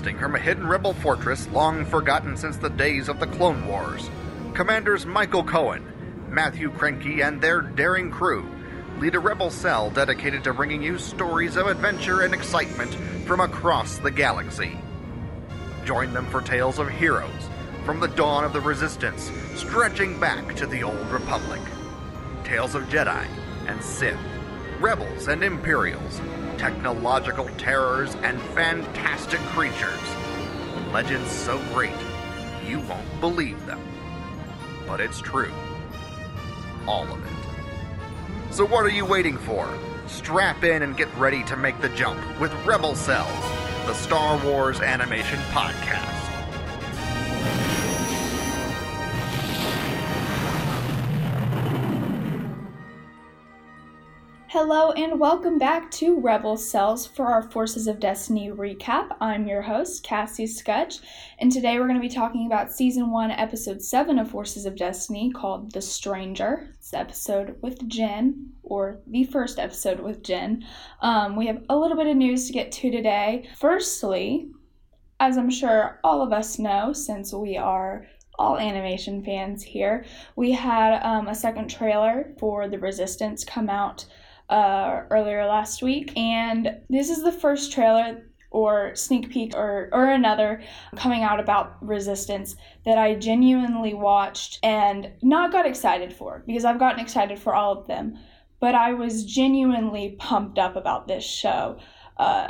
From a hidden rebel fortress long forgotten since the days of the Clone Wars, Commanders Michael Cohen, Matthew Krenke, and their daring crew lead a rebel cell dedicated to bringing you stories of adventure and excitement from across the galaxy. Join them for tales of heroes from the dawn of the Resistance, stretching back to the Old Republic. Tales of Jedi and Sith, rebels and Imperials, technological terrors, and fantastic creatures. Legends so great, you won't believe them. But it's true. All of it. So what are you waiting for? Strap in and get ready to make the jump with Rebel Cells, the Star Wars animation podcast. Hello and welcome back to Rebel Cells for our Forces of Destiny recap. I'm your host, Cassie Scutch, and today we're going to be talking about Season 1, Episode 7 of Forces of Destiny called The Stranger. It's the episode with Jyn, or the first episode with Jyn. Um, we have a little bit of news to get to today. Firstly, as I'm sure all of us know, since we are all animation fans here, we had um, a second trailer for The Resistance come out uh, earlier last week, and this is the first trailer or sneak peek or, or another coming out about resistance that I genuinely watched and not got excited for because I've gotten excited for all of them, but I was genuinely pumped up about this show. Uh,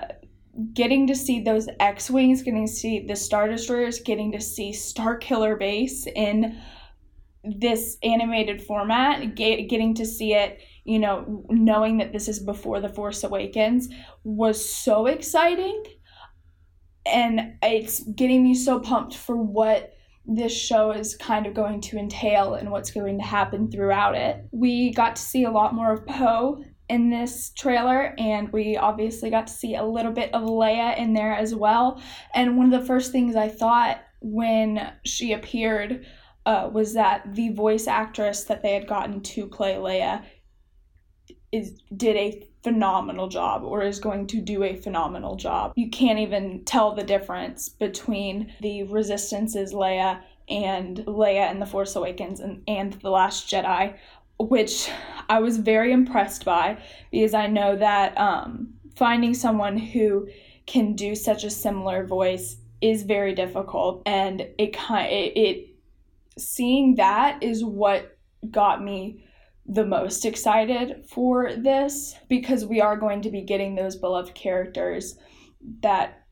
getting to see those X Wings, getting to see the Star Destroyers, getting to see Starkiller Base in this animated format, get, getting to see it you know, knowing that this is before The Force Awakens was so exciting. And it's getting me so pumped for what this show is kind of going to entail and what's going to happen throughout it. We got to see a lot more of Poe in this trailer, and we obviously got to see a little bit of Leia in there as well. And one of the first things I thought when she appeared uh, was that the voice actress that they had gotten to play Leia is did a phenomenal job or is going to do a phenomenal job. You can't even tell the difference between the Resistance's Leia and Leia in The Force Awakens and, and The Last Jedi, which I was very impressed by because I know that um, finding someone who can do such a similar voice is very difficult and it kind it, it seeing that is what got me the most excited for this because we are going to be getting those beloved characters that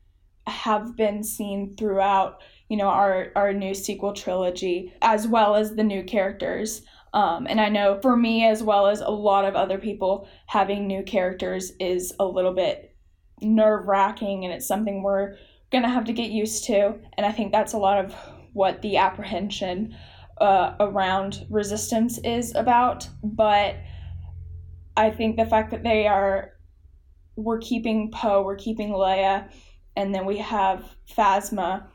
have been seen throughout you know our our new sequel trilogy as well as the new characters. Um, and i know for me as well as a lot of other people having new characters is a little bit nerve wracking and it's something we're gonna have to get used to. And i think that's a lot of what the apprehension uh, around resistance is about, but I think the fact that they are we're keeping Poe, we're keeping Leia, and then we have Phasma.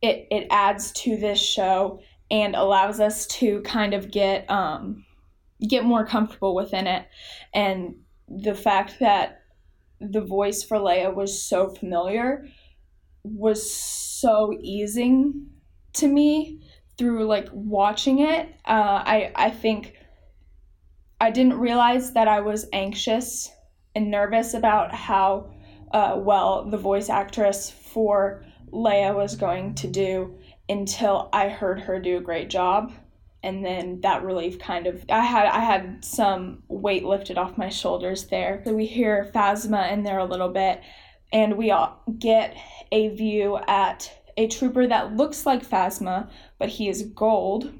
It it adds to this show and allows us to kind of get um get more comfortable within it, and the fact that the voice for Leia was so familiar was so easing to me through like watching it, uh, I I think I didn't realize that I was anxious and nervous about how uh, well the voice actress for Leia was going to do until I heard her do a great job and then that relief kind of I had I had some weight lifted off my shoulders there. So we hear Phasma in there a little bit and we all get a view at a trooper that looks like Phasma, but he is gold.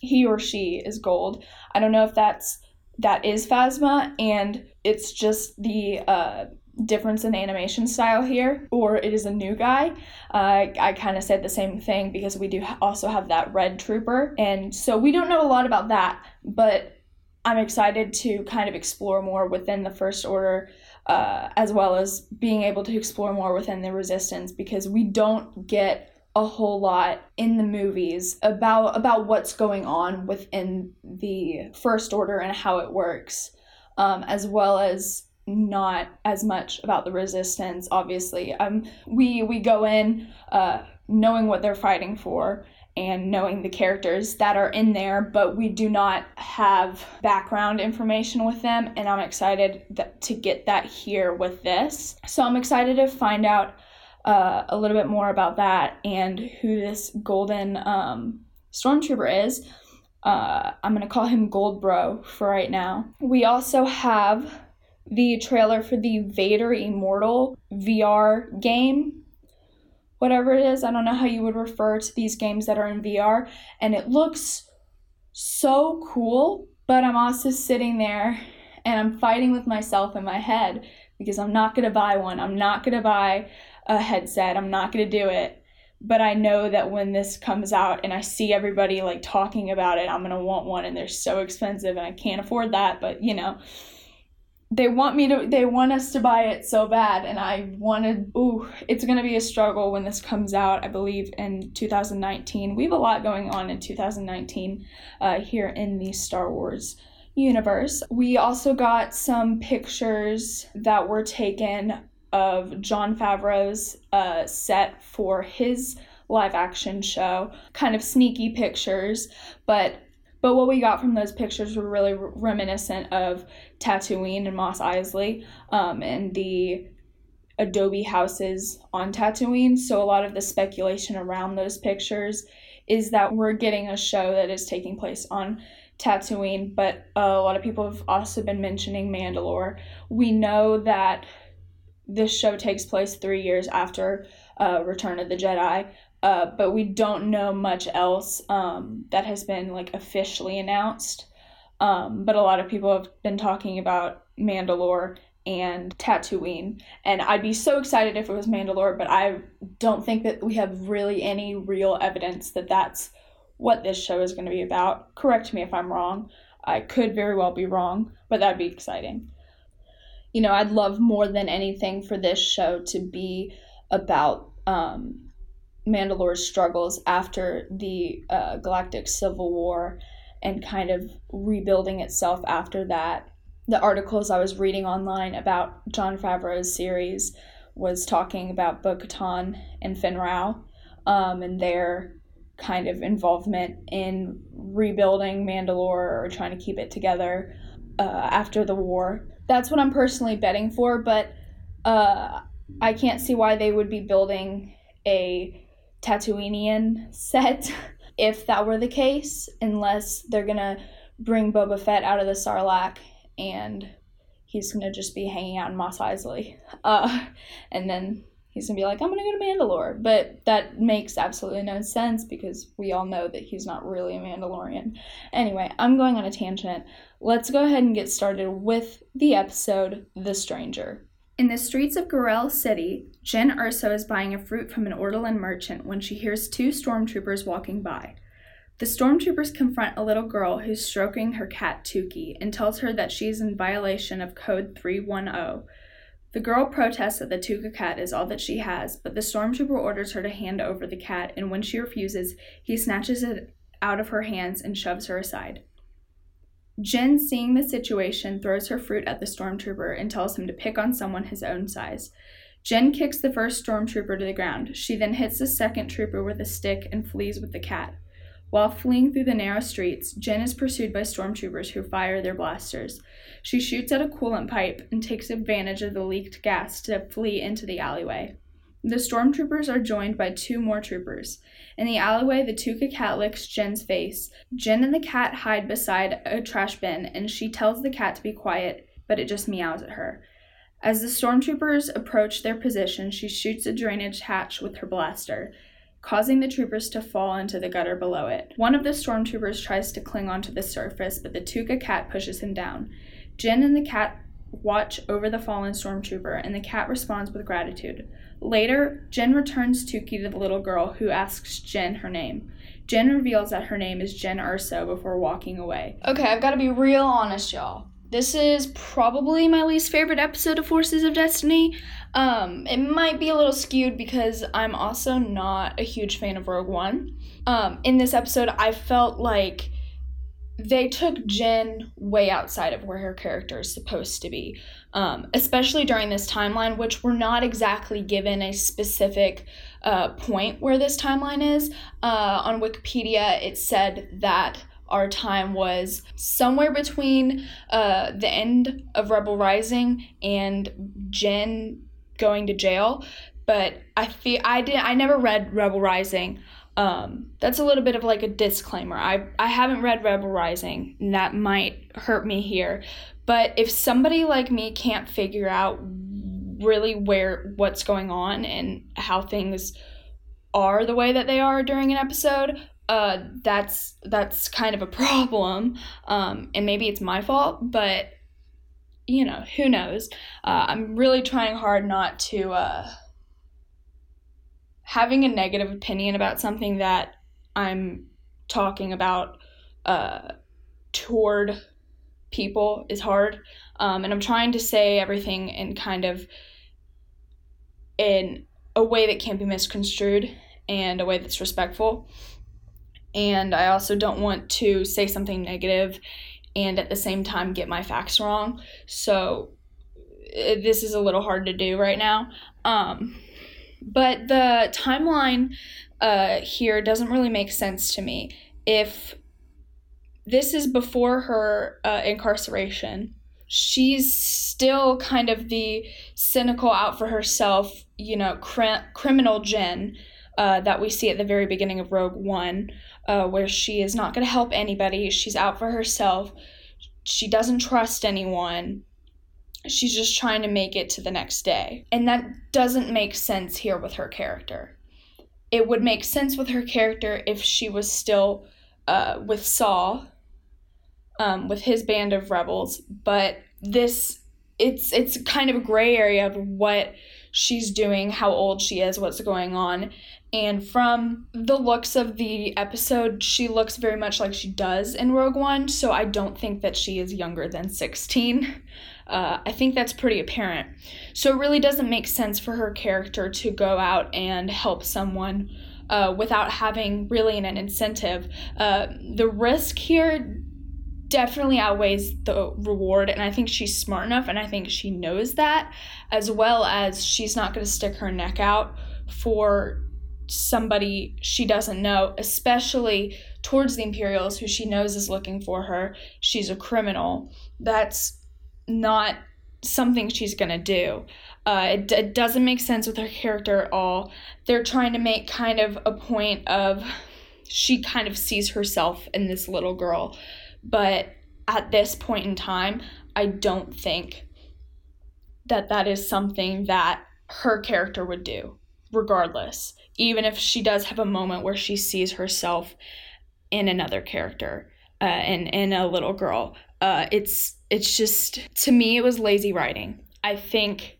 He or she is gold. I don't know if that's that is Phasma, and it's just the uh, difference in animation style here, or it is a new guy. Uh, I kind of said the same thing because we do also have that red trooper, and so we don't know a lot about that, but I'm excited to kind of explore more within the First Order, uh, as well as being able to explore more within the Resistance because we don't get a whole lot in the movies about about what's going on within the First Order and how it works, um, as well as not as much about the Resistance. Obviously, um, we we go in uh, knowing what they're fighting for and knowing the characters that are in there, but we do not have background information with them, and I'm excited that, to get that here with this. So I'm excited to find out uh, a little bit more about that and who this golden um, stormtrooper is. Uh, I'm gonna call him Gold Bro for right now. We also have the trailer for the Vader Immortal VR game whatever it is. I don't know how you would refer to these games that are in VR. And it looks so cool, but I'm also sitting there and I'm fighting with myself in my head because I'm not going to buy one. I'm not going to buy a headset. I'm not going to do it. But I know that when this comes out and I see everybody like talking about it, I'm going to want one and they're so expensive and I can't afford that, but you know, they want me to they want us to buy it so bad and i wanted ooh it's going to be a struggle when this comes out i believe in 2019 we have a lot going on in 2019 uh, here in the star wars universe. We also got some pictures that were taken of jon favreau's uh, set for his live action show. Kind of sneaky pictures but but what we got from those pictures were really reminiscent of Tatooine and Mos Eisley um, and the adobe houses on Tatooine. So a lot of the speculation around those pictures is that we're getting a show that is taking place on Tatooine, but uh, a lot of people have also been mentioning Mandalore. We know that this show takes place three years after uh, Return of the Jedi, uh, but we don't know much else um, that has been like officially announced. Um, but a lot of people have been talking about Mandalore and Tatooine, and I'd be so excited if it was Mandalore, but I don't think that we have really any real evidence that that's what this show is going to be about. Correct me if I'm wrong. I could very well be wrong, but that'd be exciting. You know, I'd love more than anything for this show to be about um, Mandalore's struggles after the uh, Galactic Civil War and kind of rebuilding itself after that. The articles I was reading online about Jon Favreau's series was talking about Bo and Fenn Rau um, and their kind of involvement in rebuilding Mandalore or trying to keep it together uh, after the war. That's what I'm personally betting for, but uh, I can't see why they would be building a Tatooinean set if that were the case, unless they're gonna bring Boba Fett out of the Sarlacc and he's gonna just be hanging out in Mos Eisley. Uh, and then he's gonna be like, I'm gonna go to Mandalore. But that makes absolutely no sense because we all know that he's not really a Mandalorian. Anyway, I'm going on a tangent. Let's go ahead and get started with the episode The Stranger. In the streets of Garel City, Jyn Erso is buying a fruit from an Ortolan merchant when she hears two stormtroopers walking by. The stormtroopers confront a little girl who's stroking her cat Tuki and tells her that she is in violation of Code 310. The girl protests that the Tooka cat is all that she has, but the stormtrooper orders her to hand over the cat, and when she refuses, he snatches it out of her hands and shoves her aside. Jyn, seeing the situation, throws her fruit at the stormtrooper and tells him to pick on someone his own size. Jyn kicks the first stormtrooper to the ground. She then hits the second trooper with a stick and flees with the cat. While fleeing through the narrow streets, Jyn is pursued by stormtroopers who fire their blasters. She shoots at a coolant pipe and takes advantage of the leaked gas to flee into the alleyway. The stormtroopers are joined by two more troopers. In the alleyway, the Tooka cat licks Jyn's face. Jyn and the cat hide beside a trash bin, and she tells the cat to be quiet, but it just meows at her. As the stormtroopers approach their position, she shoots a drainage hatch with her blaster. causing the troopers to fall into the gutter below it. One of the stormtroopers tries to cling onto the surface, but the Tooka cat pushes him down. Jyn and the cat watch over the fallen stormtrooper, and the cat responds with gratitude. Later, Jyn returns Tukey to the little girl, who asks Jyn her name. Jyn reveals that her name is Jyn Erso before walking away. Okay, I've got to be real honest, y'all. This is probably my least favorite episode of Forces of Destiny. Um, it might be a little skewed because I'm also not a huge fan of Rogue One. Um, in this episode, I felt like they took Jyn way outside of where her character is supposed to be, um, especially during this timeline, which we're not exactly given a specific uh, point where this timeline is. Uh, on Wikipedia, it said that our time was somewhere between uh, the end of Rebel Rising and Jyn going to jail. But I feel I did I never read Rebel Rising. Um, that's a little bit of like a disclaimer. I I haven't read Rebel Rising, and that might hurt me here. But if somebody like me can't figure out really where what's going on and how things are the way that they are during an episode, uh, that's that's kind of a problem. Um, and maybe it's my fault, but you know, who knows? Uh, I'm really trying hard not to uh, having a negative opinion about something that I'm talking about uh, toward people is hard. Um, and I'm trying to say everything in kind of in a way that can't be misconstrued and a way that's respectful and I also don't want to say something negative and at the same time get my facts wrong. So this is a little hard to do right now. Um, but the timeline uh, here doesn't really make sense to me. If this is before her uh, incarceration, she's still kind of the cynical, out for herself, you know, cr- criminal Jyn uh, that we see at the very beginning of Rogue One uh, where she is not going to help anybody. She's out for herself. She doesn't trust anyone. She's just trying to make it to the next day. And that doesn't make sense here with her character. It would make sense with her character if she was still uh, with Saw, um, with his band of rebels, but this it's it's kind of a gray area of what she's doing, how old she is, what's going on. And from the looks of the episode, she looks very much like she does in Rogue One, so I don't think that she is younger than 16. Uh, I think that's pretty apparent. So it really doesn't make sense for her character to go out and help someone uh, without having really an, incentive. Uh, the risk here definitely outweighs the reward, and I think she's smart enough, and I think she knows that, as well as she's not going to stick her neck out for somebody she doesn't know, especially towards the Imperials, who she knows is looking for her. She's a criminal. That's not something she's gonna do. Uh, it, it doesn't make sense with her character at all. They're trying to make kind of a point of she kind of sees herself in this little girl. But at this point in time, I don't think that that is something that her character would do, regardless even if she does have a moment where she sees herself in another character uh, and in a little girl. Uh, it's it's just to me it was lazy writing. I think,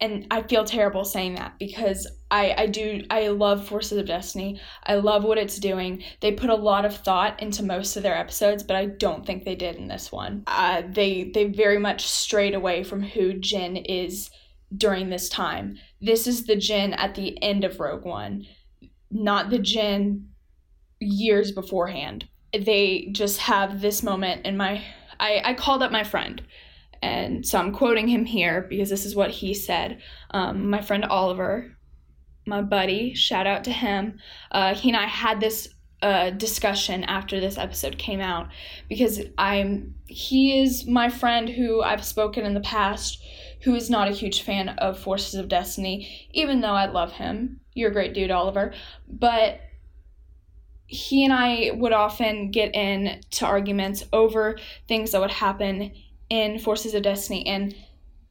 and I feel terrible saying that because I I do I love Forces of Destiny. I love what it's doing. They put a lot of thought into most of their episodes, but I don't think they did in this one. Uh, they they very much strayed away from who Jyn is during this time. This is the Jyn at the end of Rogue One, not the Jyn years beforehand. They just have this moment in my. I, I called up my friend, and so I'm quoting him here because this is what he said. Um, my friend Oliver, my buddy, shout out to him. Uh, he and I had this uh, discussion after this episode came out because I'm he is my friend who I've spoken in the past who is not a huge fan of Forces of Destiny, even though I love him. You're a great dude, Oliver. But he and I would often get into arguments over things that would happen in Forces of Destiny. And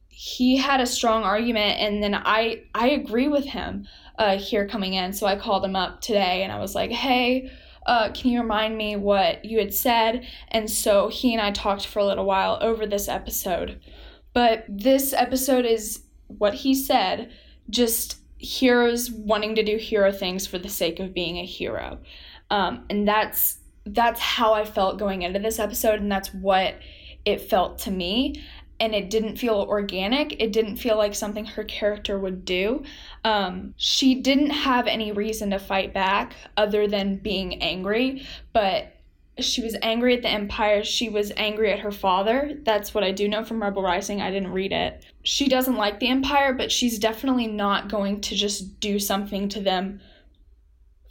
he had a strong argument and then I I agree with him uh, here coming in. So I called him up today and I was like, "Hey, uh, can you remind me what you had said?" And so he and I talked for a little while over this episode. But this episode is what he said, just heroes wanting to do hero things for the sake of being a hero. Um, and that's that's how I felt going into this episode and that's what it felt to me and it didn't feel organic. It didn't feel like something her character would do. Um, she didn't have any reason to fight back other than being angry, but she was angry at the Empire. She was angry at her father. That's what I do know from Rebel Rising. I didn't read it. She doesn't like the Empire, but she's definitely not going to just do something to them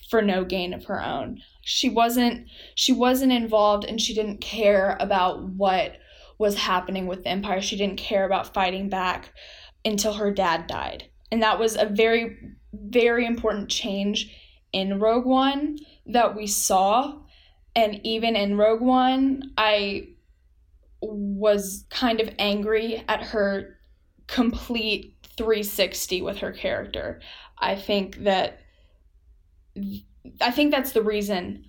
for no gain of her own. She wasn't she wasn't involved and she didn't care about what was happening with the Empire. She didn't care about fighting back until her dad died. And that was a very, very important change in Rogue One that we saw. And even in Rogue One, I was kind of angry at her complete 360 with her character. I think that I think that's the reason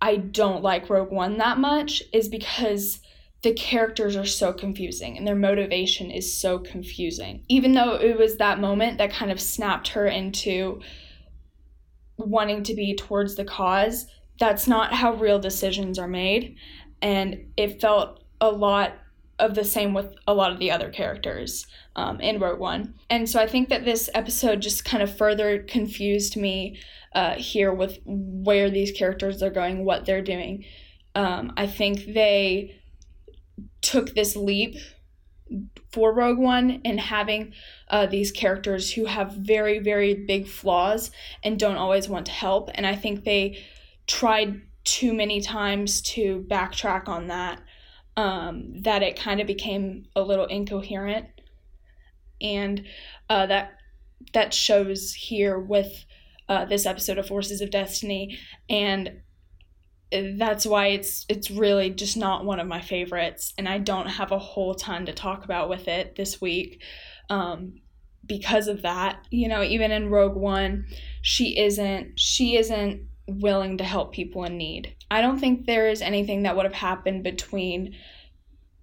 I don't like Rogue One that much is because the characters are so confusing and their motivation is so confusing. Even though it was that moment that kind of snapped her into wanting to be towards the cause, that's not how real decisions are made. And it felt a lot of the same with a lot of the other characters um, in Rogue One. And so I think that this episode just kind of further confused me uh, here with where these characters are going, what they're doing. Um, I think they took this leap for Rogue One and having uh, these characters who have very, very big flaws and don't always want to help. And I think they tried too many times to backtrack on that, um, that it kind of became a little incoherent. And uh, that that shows here with uh, this episode of Forces of Destiny. And that's why it's it's really just not one of my favorites and i don't have a whole ton to talk about with it this week um, because of that you know even in rogue one she isn't she isn't willing to help people in need i don't think there is anything that would have happened between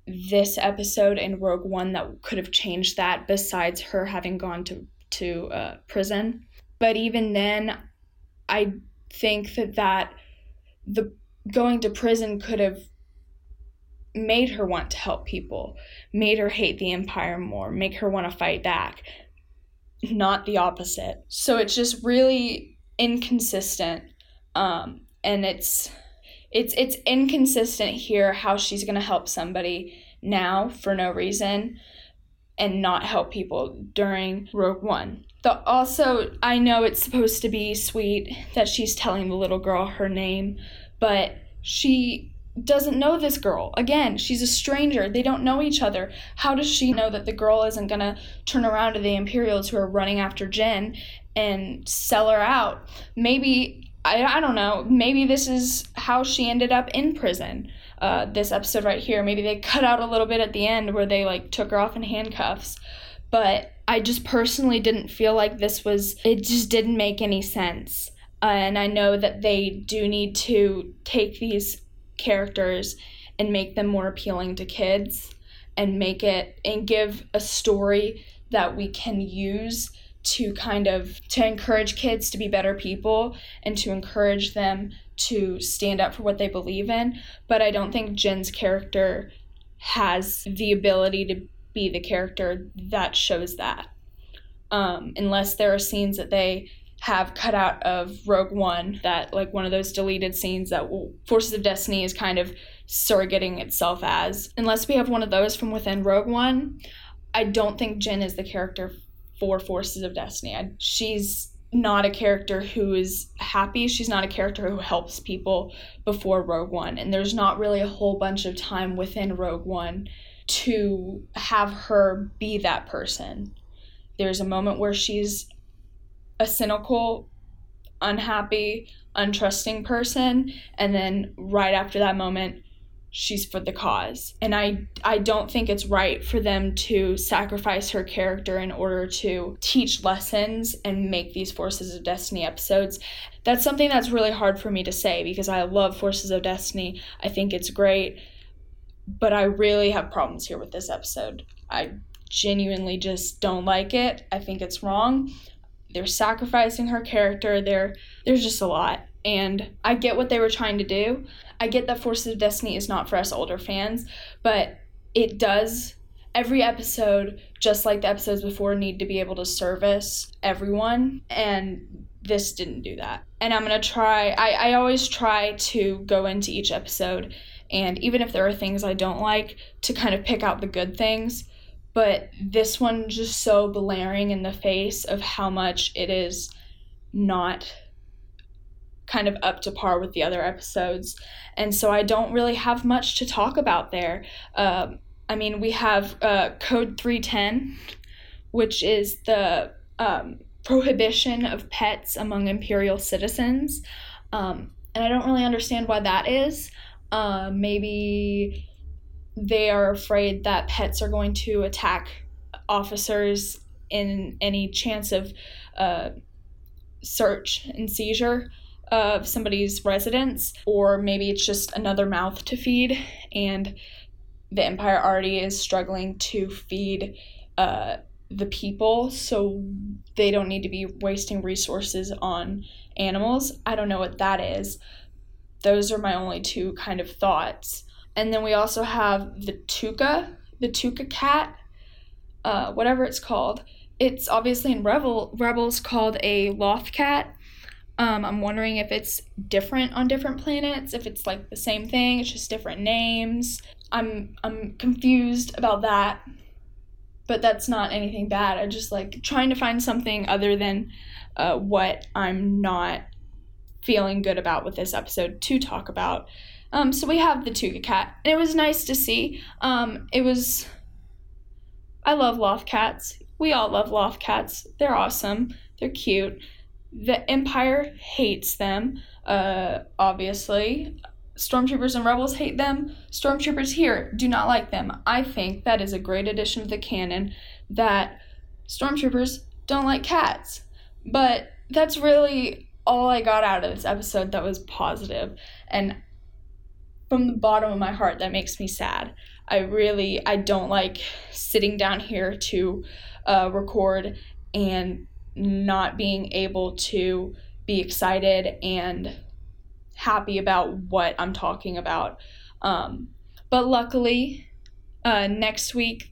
this episode and rogue one that could have changed that besides her having gone to to uh, prison but even then i think that that the going to prison could have made her want to help people, made her hate the empire more, make her want to fight back, not the opposite. So it's just really inconsistent. Um, and it's it's it's inconsistent here how she's going to help somebody now for no reason and not help people during Rogue One. The, also, I know it's supposed to be sweet that she's telling the little girl her name, but she doesn't know this girl. Again, she's a stranger. They don't know each other. How does she know that the girl isn't going to turn around to the Imperials who are running after Jyn and sell her out? Maybe, I, I don't know, maybe this is how she ended up in prison. Uh, this episode right here. Maybe they cut out a little bit at the end where they like took her off in handcuffs. But I just personally didn't feel like this was, it just didn't make any sense and I know that they do need to take these characters and make them more appealing to kids and make it and give a story that we can use to kind of to encourage kids to be better people and to encourage them to stand up for what they believe in but i don't think jyn's character has the ability to be the character that shows that um, unless there are scenes that they have cut out of Rogue One that like one of those deleted scenes that Forces of Destiny is kind of surrogating itself as. Unless we have one of those from within Rogue One, I don't think jyn is the character for Forces of Destiny. I, she's not a character who is happy. She's not a character who helps people before Rogue One. And there's not really a whole bunch of time within Rogue One to have her be that person. There's a moment where she's a cynical, unhappy, untrusting person. And then right after that moment, she's for the cause. And i i don't think it's right for them to sacrifice her character in order to teach lessons and make these forces of destiny episodes. That's something that's really hard for me to say because i love forces of destiny. I think it's great but i really have problems here with this episode. I genuinely just don't like it. I think it's wrong. They're sacrificing her character. There there's just a lot and I get what they were trying to do. I get that Forces of Destiny is not for us older fans, but it does every episode, just like the episodes before, need to be able to service everyone, and this didn't do that. And I'm gonna try. I I always try to go into each episode, and even if there are things I don't like, to kind of pick out the good things. But this one just so blaring in the face of how much it is not kind of up to par with the other episodes. And so I don't really have much to talk about there. Um, I mean, we have uh, Code 310, which is the um, prohibition of pets among imperial citizens. Um, and I don't really understand why that is. Uh, maybe they are afraid that pets are going to attack officers in any chance of uh, search and seizure of somebody's residence, or maybe it's just another mouth to feed, and the empire already is struggling to feed uh, the people, so they don't need to be wasting resources on animals. I don't know what that is. Those are my only two kind of thoughts. And then we also have the Tooka, the Tooka cat, uh, whatever it's called. It's obviously in Rebel Rebels called a loth cat, um, I'm wondering if it's different on different planets, if it's like the same thing, it's just different names. I'm I'm confused about that. But that's not anything bad. I just like trying to find something other than uh, what I'm not feeling good about with this episode to talk about. Um, so we have the Tooka cat, and it was nice to see. Um, it was. I love loth cats. We all love loth cats. They're awesome. They're cute. The Empire hates them, uh, obviously. Stormtroopers and Rebels hate them. Stormtroopers here do not like them. I think that is a great addition to the canon that Stormtroopers don't like cats. But that's really all I got out of this episode that was positive. And from the bottom of my heart, that makes me sad. I really, I don't like sitting down here to uh, record and not being able to be excited and happy about what I'm talking about. Um, but luckily, uh, next week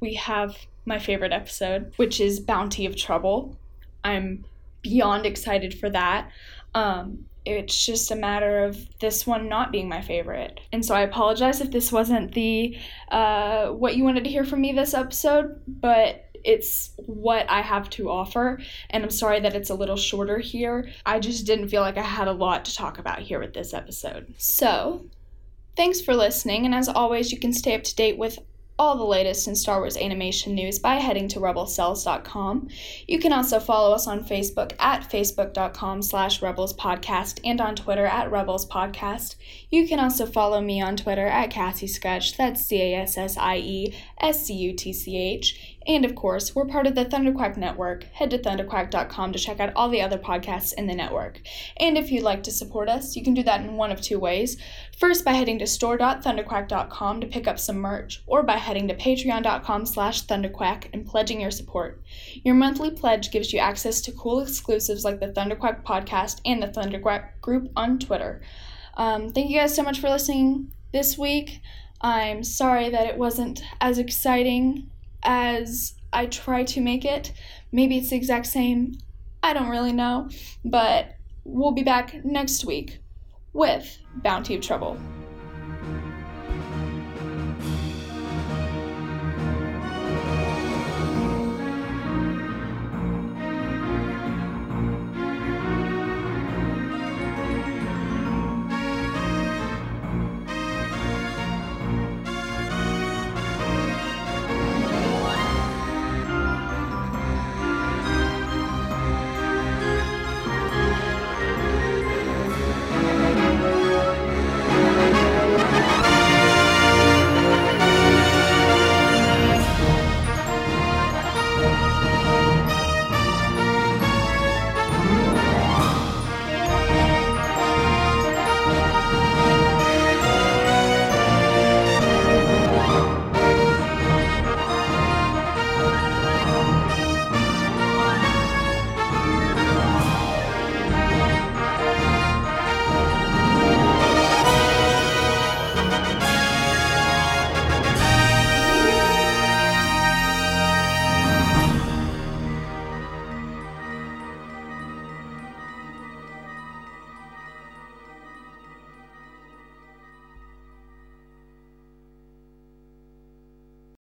we have my favorite episode, which is Bounty of Trouble. I'm beyond excited for that. Um, it's just a matter of this one not being my favorite. And so I apologize if this wasn't the uh, what you wanted to hear from me this episode, but it's what I have to offer. And I'm sorry that it's a little shorter here. I just didn't feel like I had a lot to talk about here with this episode. So, thanks for listening. And as always, you can stay up to date with all the latest in Star Wars animation news by heading to rebelcells.com. You can also follow us on Facebook at facebook.com slash rebelspodcast and on Twitter at rebelspodcast. You can also follow me on Twitter at Cassie Scutch, that's C-A-S-S-I-E S-C-U-T-C-H. And of course, we're part of the Thunderquack Network. Head to thunderquack.com to check out all the other podcasts in the network. And if you'd like to support us, you can do that in one of two ways. First, by heading to store.thunderquack.com to pick up some merch, or by heading to patreon.com slash thunderquack and pledging your support. Your monthly pledge gives you access to cool exclusives like the Thunderquack podcast and the Thunderquack group on Twitter. Um, thank you guys so much for listening this week. I'm sorry that it wasn't as exciting as I try to make it. Maybe it's the exact same. I don't really know. But we'll be back next week with Bounty of Trouble.